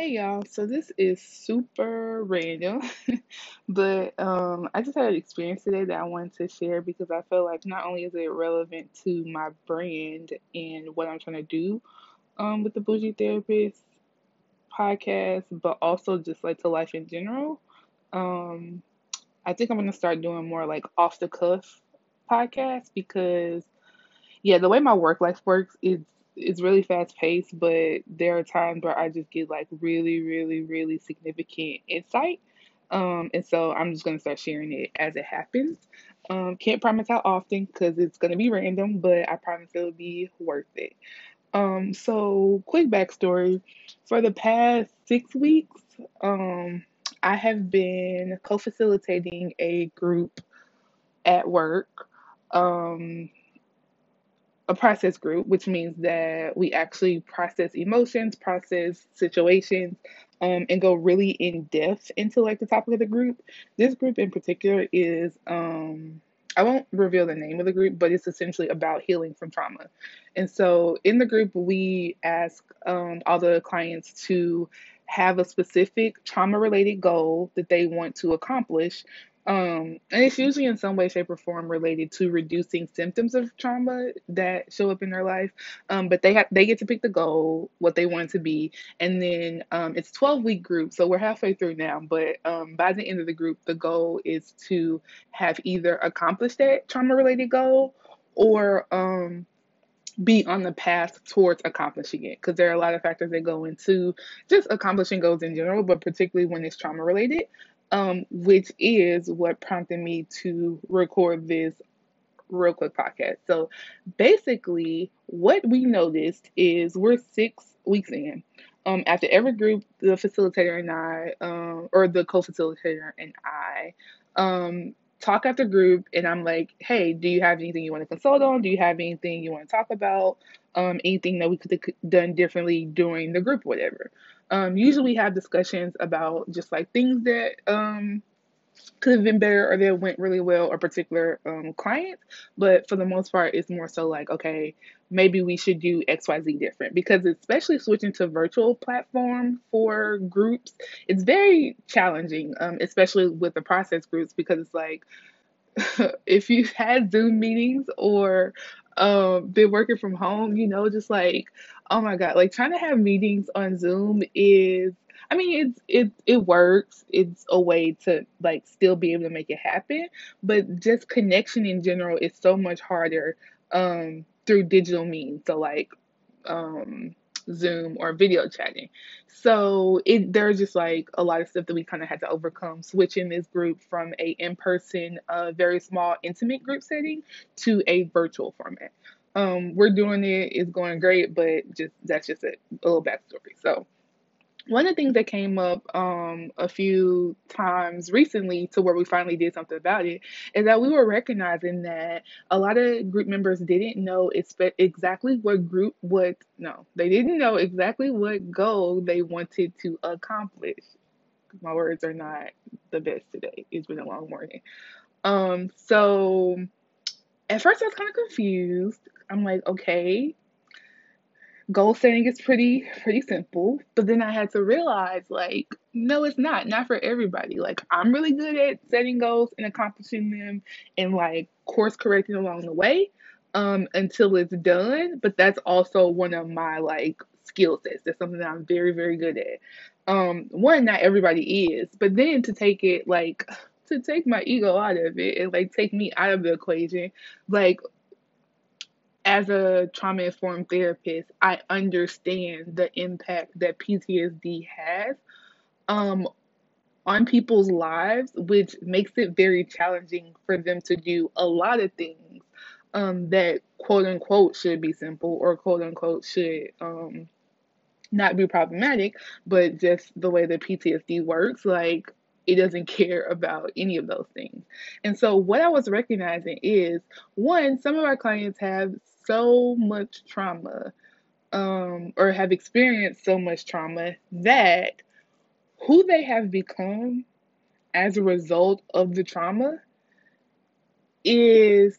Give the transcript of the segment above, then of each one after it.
Hey y'all, so this is super random, but um, I just had an experience today that I wanted to share because I feel like not only is it relevant to my brand and what I'm trying to do um, with the Bougie Therapist podcast, but also just like to life in general. Um, I think I'm gonna start doing more like off the cuff podcasts because yeah, the way my work life works is it's really fast paced, but there are times where I just get like really, really, really significant insight. Um, and so I'm just gonna start sharing it as it happens. Um, can't promise how often because it's gonna be random, but I promise it'll be worth it. Um, so quick backstory. For the past six weeks, um, I have been co-facilitating a group at work. Um, a process group, which means that we actually process emotions, process situations, um, and go really in depth into like the topic of the group. This group in particular is um, I won't reveal the name of the group, but it's essentially about healing from trauma. And so in the group, we ask um, all the clients to have a specific trauma related goal that they want to accomplish um, and it's usually in some way, shape, or form related to reducing symptoms of trauma that show up in their life. Um, but they have they get to pick the goal, what they want to be, and then um, it's 12 week group, so we're halfway through now. But um, by the end of the group, the goal is to have either accomplished that trauma related goal or um, be on the path towards accomplishing it because there are a lot of factors that go into just accomplishing goals in general, but particularly when it's trauma related um, which is what prompted me to record this real quick podcast. So basically, what we noticed is we're six weeks in. Um, after every group, the facilitator and I, um, or the co-facilitator and I, um, talk after group, and I'm like, "Hey, do you have anything you want to consult on? Do you have anything you want to talk about? Um, anything that we could have done differently during the group, whatever." Um, usually we have discussions about just like things that um, could have been better or that went really well or particular um, clients. But for the most part, it's more so like, okay, maybe we should do XYZ different because especially switching to virtual platform for groups, it's very challenging, um, especially with the process groups because it's like if you've had Zoom meetings or um, been working from home, you know, just like, oh my God, like trying to have meetings on Zoom is, I mean, it's it it works. It's a way to like still be able to make it happen, but just connection in general is so much harder um, through digital means. So like, um, Zoom or video chatting. So it there's just like a lot of stuff that we kind of had to overcome switching this group from a in-person, uh, very small, intimate group setting to a virtual format. Um, we're doing it, it's going great, but just that's just a, a little backstory. So one of the things that came up um, a few times recently to where we finally did something about it is that we were recognizing that a lot of group members didn't know expe- exactly what group what no they didn't know exactly what goal they wanted to accomplish. My words are not the best today it's been a long morning. Um so at first i was kind of confused. I'm like okay goal setting is pretty pretty simple. But then i had to realize like no it's not. Not for everybody. Like i'm really good at setting goals and accomplishing them and like course correcting along the way um until it's done. But that's also one of my like skill sets. That's something that i'm very very good at. Um one not everybody is. But then to take it like to take my ego out of it and like take me out of the equation like as a trauma informed therapist, I understand the impact that PTSD has um, on people's lives, which makes it very challenging for them to do a lot of things um, that quote unquote should be simple or quote unquote should um, not be problematic, but just the way that PTSD works, like it doesn't care about any of those things. And so, what I was recognizing is one, some of our clients have so much trauma um, or have experienced so much trauma that who they have become as a result of the trauma is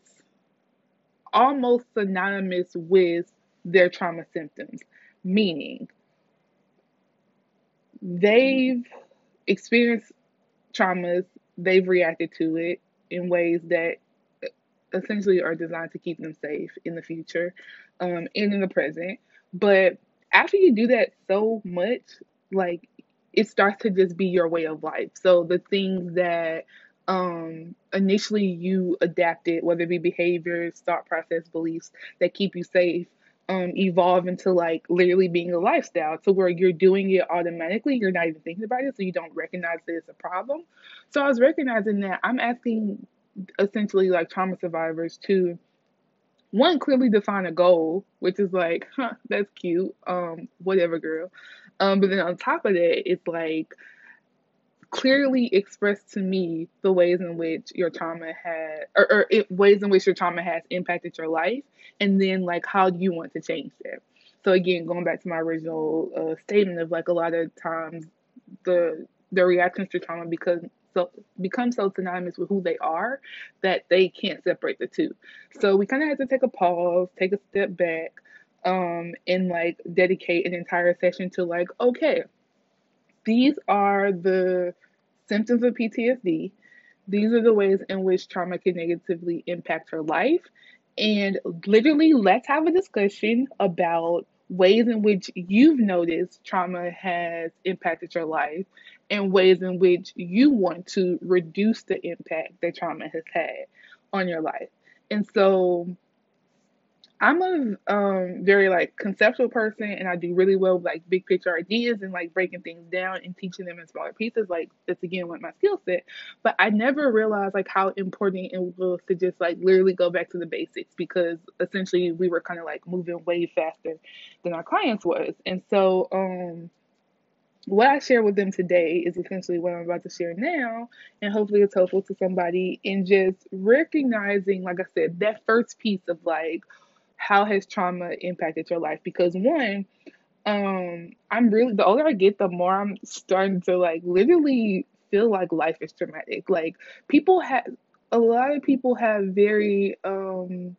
almost synonymous with their trauma symptoms, meaning they've experienced traumas, they've reacted to it in ways that essentially are designed to keep them safe in the future um, and in the present. But after you do that so much, like it starts to just be your way of life. So the things that um, initially you adapted, whether it be behaviors, thought process, beliefs that keep you safe, um, evolve into like literally being a lifestyle to where you're doing it automatically. You're not even thinking about it, so you don't recognize that it's a problem. So I was recognizing that I'm asking essentially like trauma survivors to one clearly define a goal, which is like, huh, that's cute, um, whatever, girl. Um, but then on top of that, it's like clearly express to me the ways in which your trauma had, or, or it, ways in which your trauma has impacted your life, and then like how do you want to change that. So again, going back to my original uh, statement of like a lot of times the the reactions to trauma because so become so synonymous with who they are that they can't separate the two. So we kind of have to take a pause, take a step back, um, and like dedicate an entire session to like, okay, these are the symptoms of PTSD. These are the ways in which trauma can negatively impact her life. And literally, let's have a discussion about ways in which you've noticed trauma has impacted your life and ways in which you want to reduce the impact that trauma has had on your life. And so I'm a um, very like conceptual person, and I do really well with like big picture ideas and like breaking things down and teaching them in smaller pieces. Like that's again what my skill set. But I never realized like how important it was to just like literally go back to the basics because essentially we were kind of like moving way faster than our clients was, and so um what I share with them today is essentially what I'm about to share now, and hopefully it's helpful to somebody in just recognizing, like I said, that first piece of like, how has trauma impacted your life? Because one, um, I'm really the older I get, the more I'm starting to like literally feel like life is traumatic. Like people have a lot of people have very um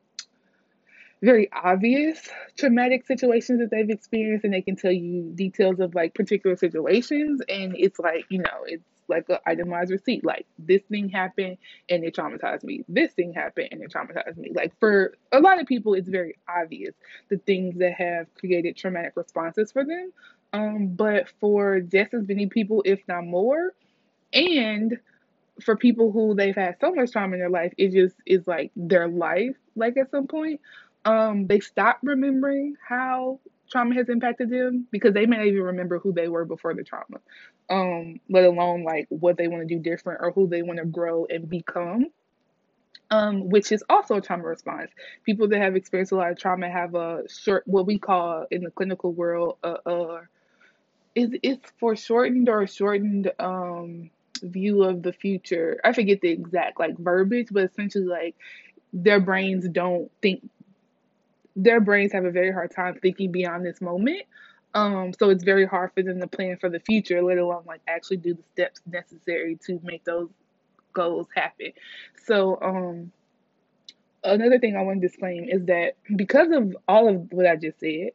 very obvious traumatic situations that they've experienced and they can tell you details of like particular situations and it's like you know it's like an itemized receipt like this thing happened and it traumatized me this thing happened and it traumatized me. Like for a lot of people it's very obvious the things that have created traumatic responses for them. Um, but for just as many people if not more and for people who they've had so much trauma in their life it just is like their life like at some point um, they stop remembering how trauma has impacted them because they may not even remember who they were before the trauma, um, let alone like what they want to do different or who they want to grow and become. Um, which is also a trauma response. People that have experienced a lot of trauma have a short, what we call in the clinical world, uh is it's foreshortened or shortened um view of the future. I forget the exact like verbiage, but essentially like their brains don't think their brains have a very hard time thinking beyond this moment. Um, so it's very hard for them to plan for the future, let alone like actually do the steps necessary to make those goals happen. So um, another thing I want to disclaim is that because of all of what I just said,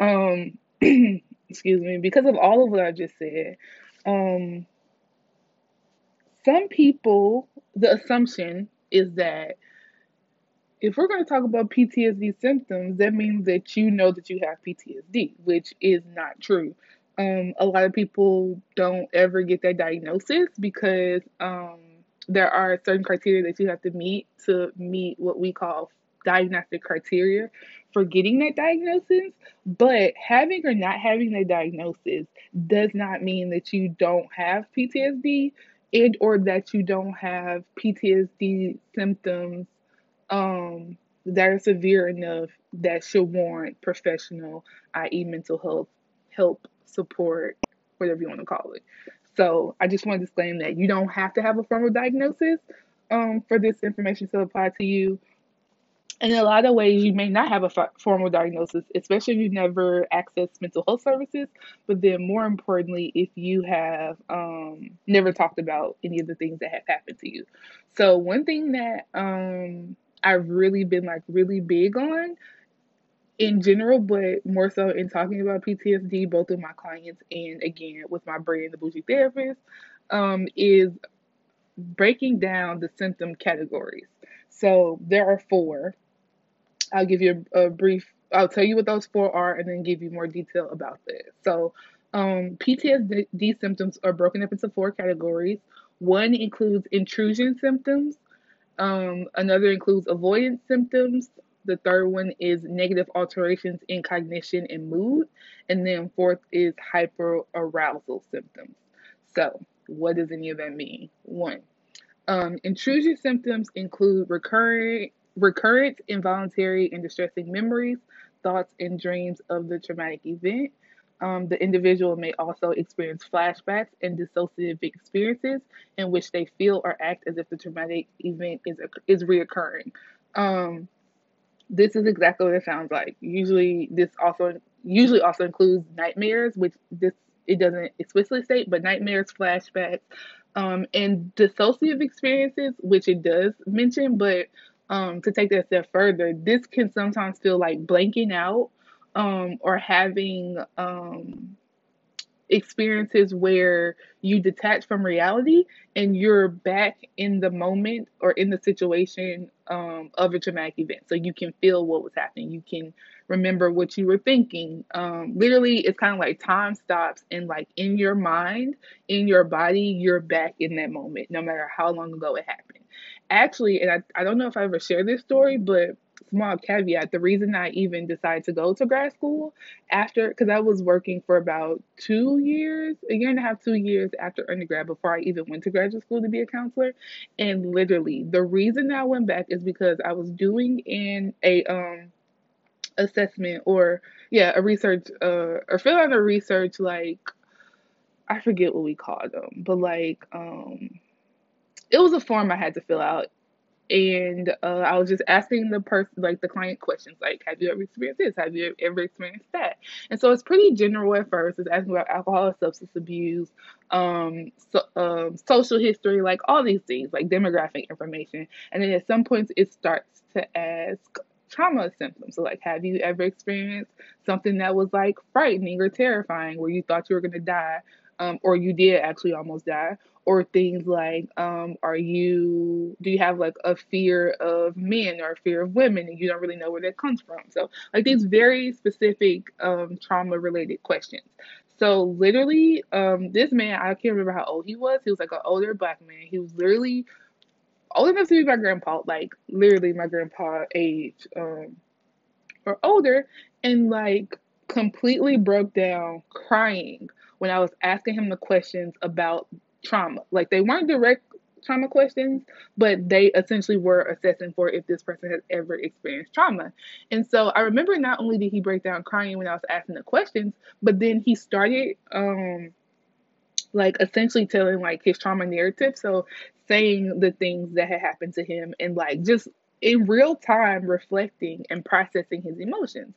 um, excuse me, because of all of what I just said, um, some people, the assumption is that if we're going to talk about PTSD symptoms, that means that you know that you have PTSD, which is not true. Um, a lot of people don't ever get that diagnosis because um, there are certain criteria that you have to meet to meet what we call diagnostic criteria for getting that diagnosis. But having or not having that diagnosis does not mean that you don't have PTSD and or that you don't have PTSD symptoms um, that are severe enough that should warrant professional, i.e., mental health help, support, whatever you want to call it. So I just want to disclaim that you don't have to have a formal diagnosis um, for this information to apply to you. In a lot of ways, you may not have a f- formal diagnosis, especially if you've never accessed mental health services. But then, more importantly, if you have um, never talked about any of the things that have happened to you. So, one thing that um, I've really been like really big on in general, but more so in talking about PTSD, both with my clients and again with my brand, the Bougie Therapist, um, is breaking down the symptom categories. So there are four. I'll give you a, a brief, I'll tell you what those four are and then give you more detail about this. So um, PTSD symptoms are broken up into four categories. One includes intrusion symptoms, um, another includes avoidance symptoms. The third one is negative alterations in cognition and mood. And then fourth is hyperarousal symptoms. So, what does any of that mean? One, um, intrusion symptoms include recurrent, recurrent involuntary and distressing memories, thoughts, and dreams of the traumatic event. Um, the individual may also experience flashbacks and dissociative experiences in which they feel or act as if the traumatic event is is reoccurring. Um, this is exactly what it sounds like. Usually, this also usually also includes nightmares, which this it doesn't explicitly state, but nightmares, flashbacks, um, and dissociative experiences, which it does mention. But um, to take that step further, this can sometimes feel like blanking out um, or having um, experiences where you detach from reality and you're back in the moment or in the situation um, of a traumatic event. So you can feel what was happening. You can remember what you were thinking. Um, literally, it's kind of like time stops and, like, in your mind, in your body, you're back in that moment, no matter how long ago it happened. Actually, and I, I don't know if I ever shared this story, but small caveat the reason I even decided to go to grad school after, because I was working for about two years, a year and a half, two years after undergrad before I even went to graduate school to be a counselor. And literally, the reason I went back is because I was doing in a, um, assessment or yeah a research uh or fill out a research like I forget what we called them but like um it was a form I had to fill out and uh, I was just asking the person, like the client, questions like, "Have you ever experienced this? Have you ever experienced that?" And so it's pretty general at first. It's asking about alcohol, substance abuse, um, so, um, social history, like all these things, like demographic information. And then at some points, it starts to ask trauma symptoms. So, like, have you ever experienced something that was like frightening or terrifying, where you thought you were gonna die, um, or you did actually almost die, or things like um, are you do you have like a fear of men or a fear of women and you don't really know where that comes from? So like these very specific um, trauma related questions. So literally um, this man i can't remember how old he was. He was like an older black man. He was literally old enough to be my grandpa like literally my grandpa age um, or older and like completely broke down crying when I was asking him the questions about trauma. Like they weren't direct trauma questions, but they essentially were assessing for if this person has ever experienced trauma. And so I remember not only did he break down crying when I was asking the questions, but then he started um like essentially telling like his trauma narrative. So saying the things that had happened to him and like just in real time reflecting and processing his emotions.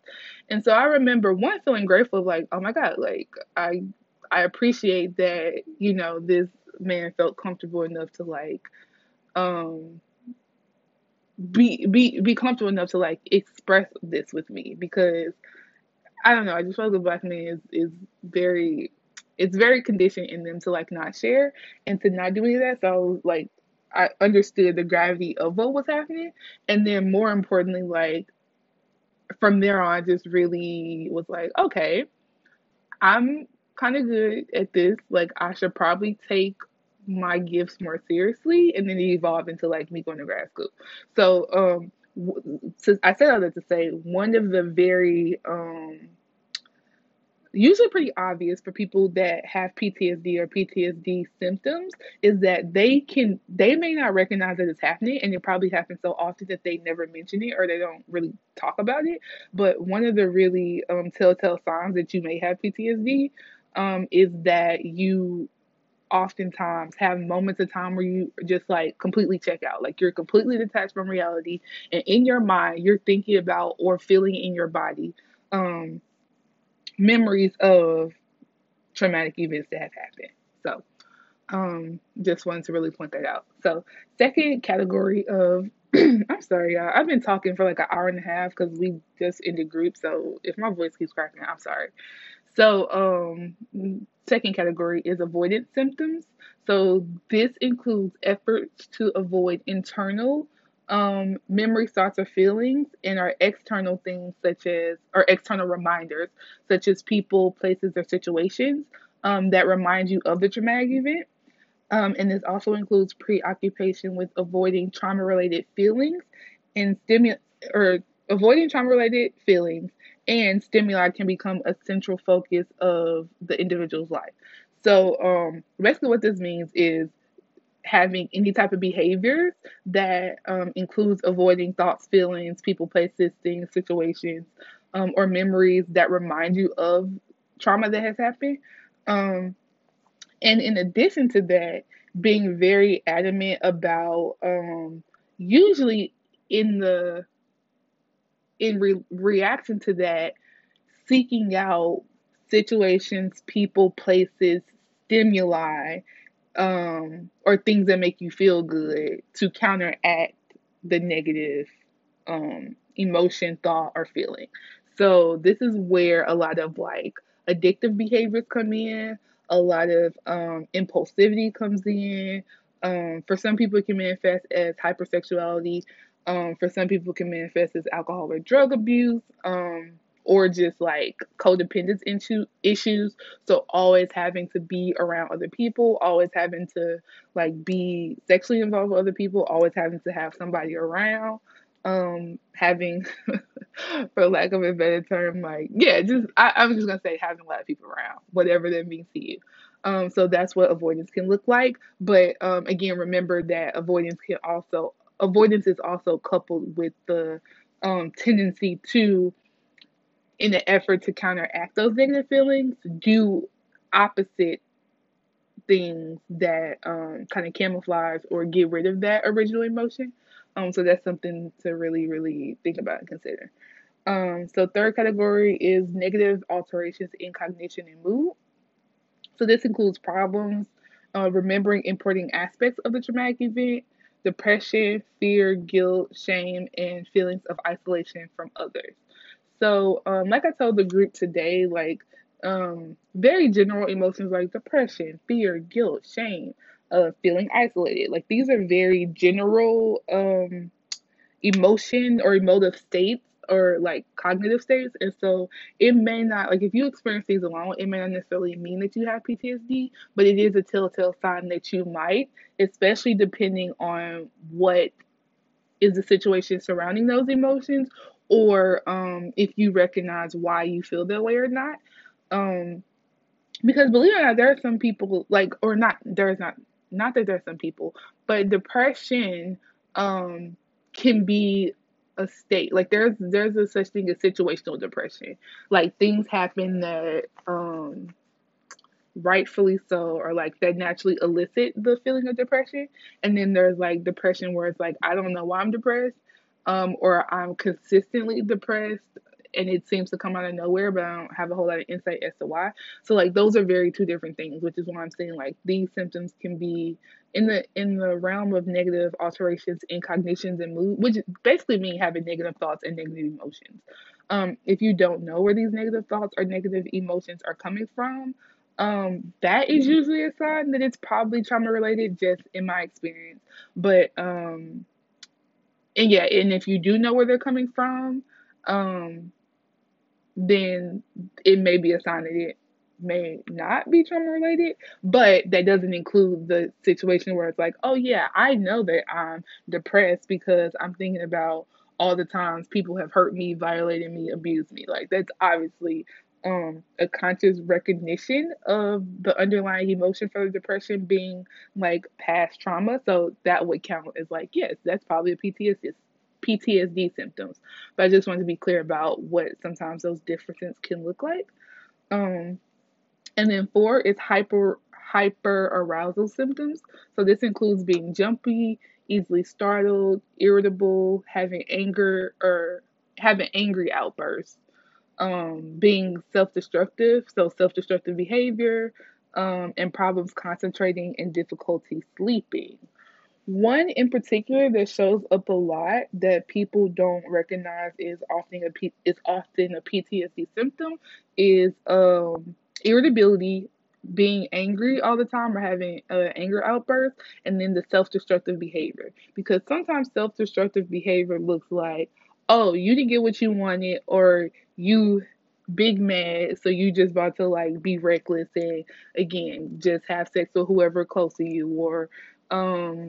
And so I remember one feeling grateful like, oh my God, like I I appreciate that, you know, this man felt comfortable enough to like um be be be comfortable enough to like express this with me because I don't know, I just feel like the black man is is very it's very conditioned in them to like not share and to not do any of that. So like I understood the gravity of what was happening and then more importantly like from there on I just really was like, okay, I'm kind of good at this. Like I should probably take my gifts more seriously and then it evolved into like me going to grad school so um i said all that to say one of the very um usually pretty obvious for people that have PTSD or PTSD symptoms is that they can they may not recognize that it's happening and it probably happens so often that they never mention it or they don't really talk about it but one of the really um, telltale signs that you may have PTSD um, is that you oftentimes have moments of time where you just like completely check out. Like you're completely detached from reality and in your mind you're thinking about or feeling in your body um memories of traumatic events that have happened. So Um, just wanted to really point that out. So, second category of I'm sorry, y'all. I've been talking for like an hour and a half because we just ended group. So if my voice keeps cracking, I'm sorry. So, um, second category is avoidance symptoms. So this includes efforts to avoid internal um, memory thoughts or feelings and our external things such as or external reminders such as people, places, or situations um, that remind you of the traumatic event. Um, and this also includes preoccupation with avoiding trauma related feelings and stimulus or avoiding trauma related feelings and stimuli can become a central focus of the individual's life. So, um, basically, what this means is having any type of behaviors that um, includes avoiding thoughts, feelings, people, places, things, situations, um, or memories that remind you of trauma that has happened. Um, and in addition to that, being very adamant about um, usually in the in re- reaction to that, seeking out situations, people, places, stimuli, um, or things that make you feel good to counteract the negative um, emotion, thought, or feeling. So this is where a lot of like addictive behaviors come in, a lot of um, impulsivity comes in. Um, for some people, it can manifest as hypersexuality. Um, for some people, can manifest as alcohol or drug abuse. Um, or just like codependence into issues. So always having to be around other people, always having to like be sexually involved with other people, always having to have somebody around, um, having for lack of a better term, like yeah, just I, I'm just gonna say having a lot of people around, whatever that means to you. Um, so that's what avoidance can look like. But um, again, remember that avoidance can also avoidance is also coupled with the um, tendency to in an effort to counteract those negative feelings, do opposite things that um, kind of camouflage or get rid of that original emotion. Um, so that's something to really, really think about and consider. Um, so third category is negative alterations in cognition and mood. So this includes problems uh, remembering important aspects of the traumatic event, depression, fear, guilt, shame, and feelings of isolation from others. So, um, like I told the group today, like um, very general emotions like depression, fear, guilt, shame, uh, feeling isolated. Like these are very general um, emotion or emotive states or like cognitive states. And so it may not, like if you experience these alone, it may not necessarily mean that you have PTSD, but it is a telltale sign that you might, especially depending on what is the situation surrounding those emotions or um, if you recognize why you feel that way or not. Um, because believe it or not, there are some people like, or not, there's not, not that there's some people, but depression um, can be a state. Like there's there's a such thing as situational depression. Like things happen that um, rightfully so or like that naturally elicit the feeling of depression and then there's like depression where it's like i don't know why i'm depressed um, or I'm consistently depressed and it seems to come out of nowhere, but I don't have a whole lot of insight as to why. So like those are very two different things, which is why I'm saying like these symptoms can be in the in the realm of negative alterations in cognitions and mood, which basically mean having negative thoughts and negative emotions. Um, if you don't know where these negative thoughts or negative emotions are coming from, um, that is usually a sign that it's probably trauma related, just in my experience. But um, and yeah, and if you do know where they're coming from, um, then it may be a sign that it may not be trauma related, but that doesn't include the situation where it's like, oh yeah, I know that I'm depressed because I'm thinking about all the times people have hurt me, violated me, abused me. Like that's obviously um, a conscious recognition of the underlying emotion for the depression being like past trauma. So that would count as like, yes, that's probably a PTSD PTSD symptoms. But I just want to be clear about what sometimes those differences can look like. Um, and then four is hyper hyper arousal symptoms. So this includes being jumpy, easily startled, irritable, having anger or having angry outbursts, um, being self destructive, so self destructive behavior, um, and problems concentrating and difficulty sleeping. One in particular that shows up a lot that people don't recognize is often a P- is often a PTSD symptom is um, irritability, being angry all the time or having uh, anger outbursts, and then the self-destructive behavior. Because sometimes self-destructive behavior looks like, oh, you didn't get what you wanted, or you big mad, so you just about to like be reckless and again just have sex with whoever close to you, or um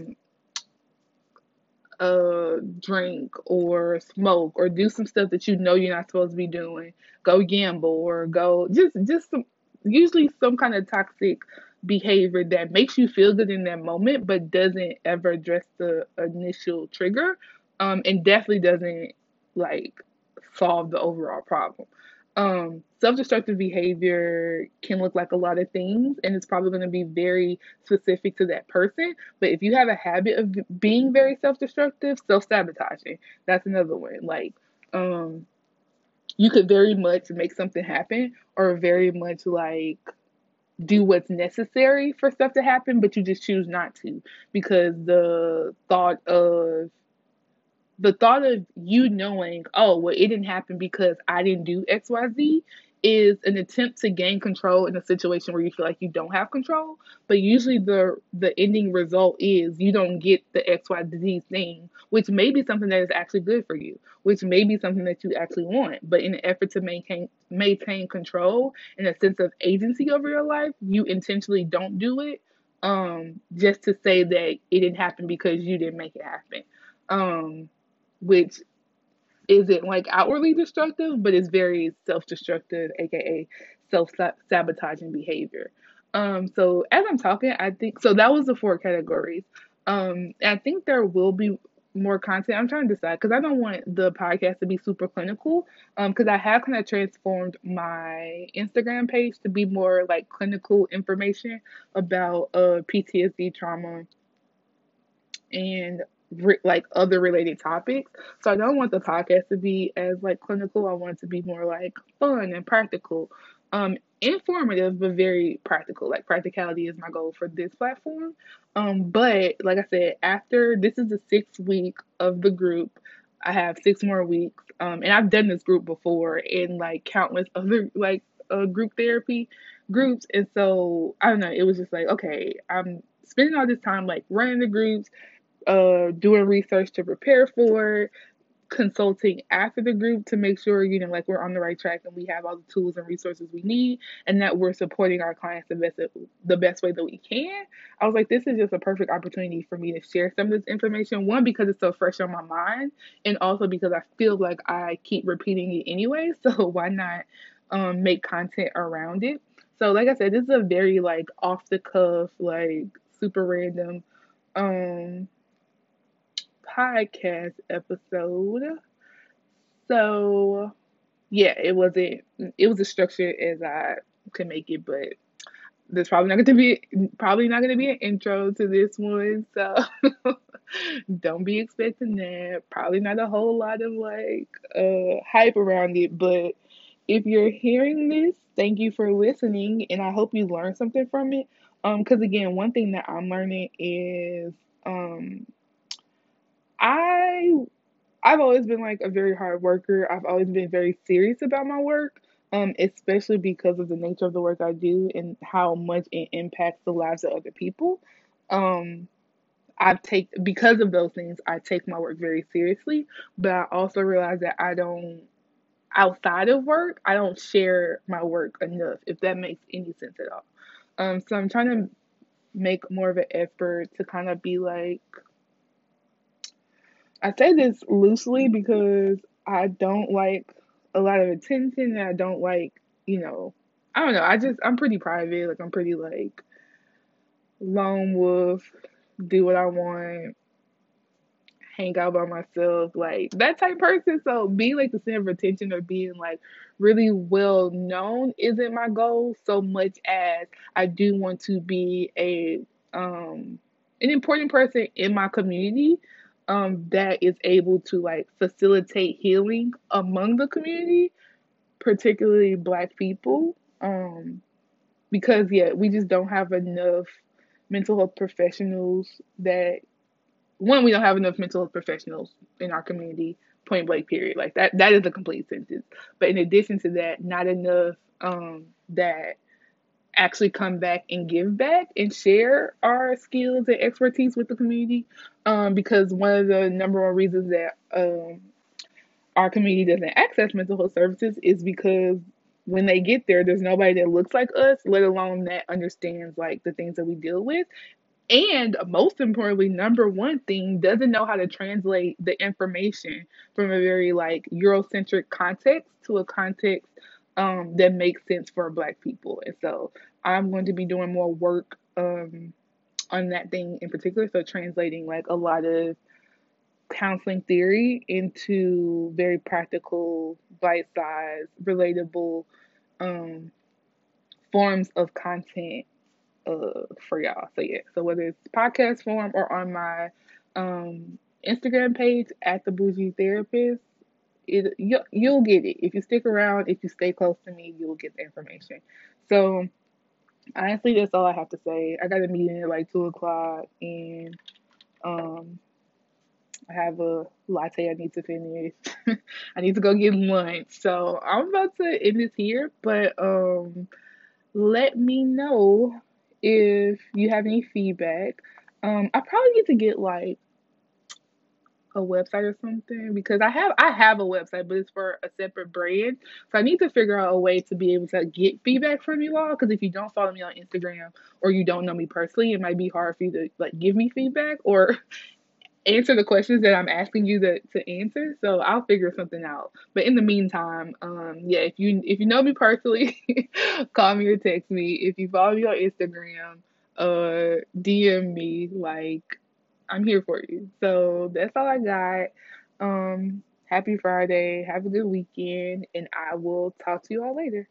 uh drink or smoke or do some stuff that you know you're not supposed to be doing. Go gamble or go just just some usually some kind of toxic behavior that makes you feel good in that moment but doesn't ever address the initial trigger um and definitely doesn't like solve the overall problem um, self-destructive behavior can look like a lot of things and it's probably going to be very specific to that person. But if you have a habit of being very self-destructive self-sabotaging that's another one. Like um, you could very much make something happen or very much like do what's necessary for stuff to happen but you just choose not to because the thought of the thought of you knowing, oh, well, it didn't happen because I didn't do XYZ is an attempt to gain control in a situation where you feel like you don't have control. But usually the the ending result is you don't get the XYZ thing, which may be something that is actually good for you, which may be something that you actually want. But in an effort to maintain maintain control and a sense of agency over your life, you intentionally don't do it. Um, just to say that it didn't happen because you didn't make it happen. Um, which isn't like outwardly destructive, but is very self destructive, aka self sabotaging behavior. Um, so as I'm talking, I think so that was the four categories. Um, I think there will be more content. I'm trying to decide because I don't want the podcast to be super clinical. Um, because I have kind of transformed my Instagram page to be more like clinical information about uh PTSD trauma and re- like other related topics. So I don't want the podcast to be as like clinical. I want it to be more like fun and practical. Um, informative but very practical. Like practicality is my goal for this platform. Um, but like I said, after this is the sixth week of the group, I have six more weeks. Um, and I've done this group before in like countless other like uh, group therapy groups. And so I don't know, it was just like, okay, I'm spending all this time like running the groups, uh, doing research to prepare for, consulting after the group to make sure you know like we're on the right track and we have all the tools and resources we need and that we're supporting our clients the best the best way that we can. I was like this is just a perfect opportunity for me to share some of this information. One because it's so fresh on my mind and also because i feel like i keep repeating it anyway so why not um, make content around it? So like i said this is a very like off the cuff like super random um podcast episode. So yeah, it wasn't it was as structured as I could make it, but there's probably not gonna be probably not gonna be an intro to this one, so don't be expecting that. Probably not a whole lot of like uh hype around it, but if you're hearing this, thank you for listening and I hope you learned something from it. Um, because again, one thing that I'm learning is um I've always been like a very hard worker. I've always been very serious about my work, um, especially because of the nature of the work I do and how much it impacts the lives of other people. Um, I take because of those things, I take my work very seriously, but I also realize that I don't outside of work, I don't share my work enough, if that makes any sense at all. Um, so I'm trying to make more of an effort to kind of be like I say this loosely because I don't like a lot of attention and I don't like, you know, I don't know. I just, I'm pretty private. Like, I'm pretty, like, lone wolf, do what I want, hang out by myself, like, that type person. So, being, like, the center of attention or being, like, really well known isn't my goal so much as I do want to be a, um, an important person in my community um, that is able to like facilitate healing among the community, particularly Black people. Um, because yeah, we just don't have enough mental health professionals that one, we don't have enough mental health professionals in our community, point blank period. Like that that is a complete sentence. But in addition to that, not enough um that actually come back and give back and share our skills and expertise with the community. Um, because one of the number one reasons that um, our community doesn't access mental health services is because when they get there, there's nobody that looks like us, let alone that understands like the things that we deal with. And most importantly, number one thing doesn't know how to translate the information from a very like Eurocentric context to a context um, that makes sense for Black people. And so I'm going to be doing more work um, on that thing in particular. So translating like a lot of counseling theory into very practical, bite sized, relatable um, forms of content uh, for y'all. So, yeah, so whether it's podcast form or on my um, Instagram page at the Bougie Therapist, it you, you'll get it. If you stick around, if you stay close to me, you'll get the information. So, honestly, that's all I have to say. I got a meeting at like 2 o'clock and um, I have a latte I need to finish. I need to go get lunch. So I'm about to end this here, but um let me know if you have any feedback. Um I probably need to get like a website or something because I have I have a website, but it's for a separate brand. So I need to figure out a way to be able to get feedback from you all. Because if you don't follow me on Instagram or you don't know me personally, it might be hard for you to like give me feedback or answer the questions that I'm asking you to, to answer. So I'll figure something out. But in the meantime, um, yeah, if you if you know me personally, call me or text me. If you follow me on Instagram, uh, DM me. Like I'm here for you. So that's all I got. Um, happy Friday. Have a good weekend, and I will talk to you all later.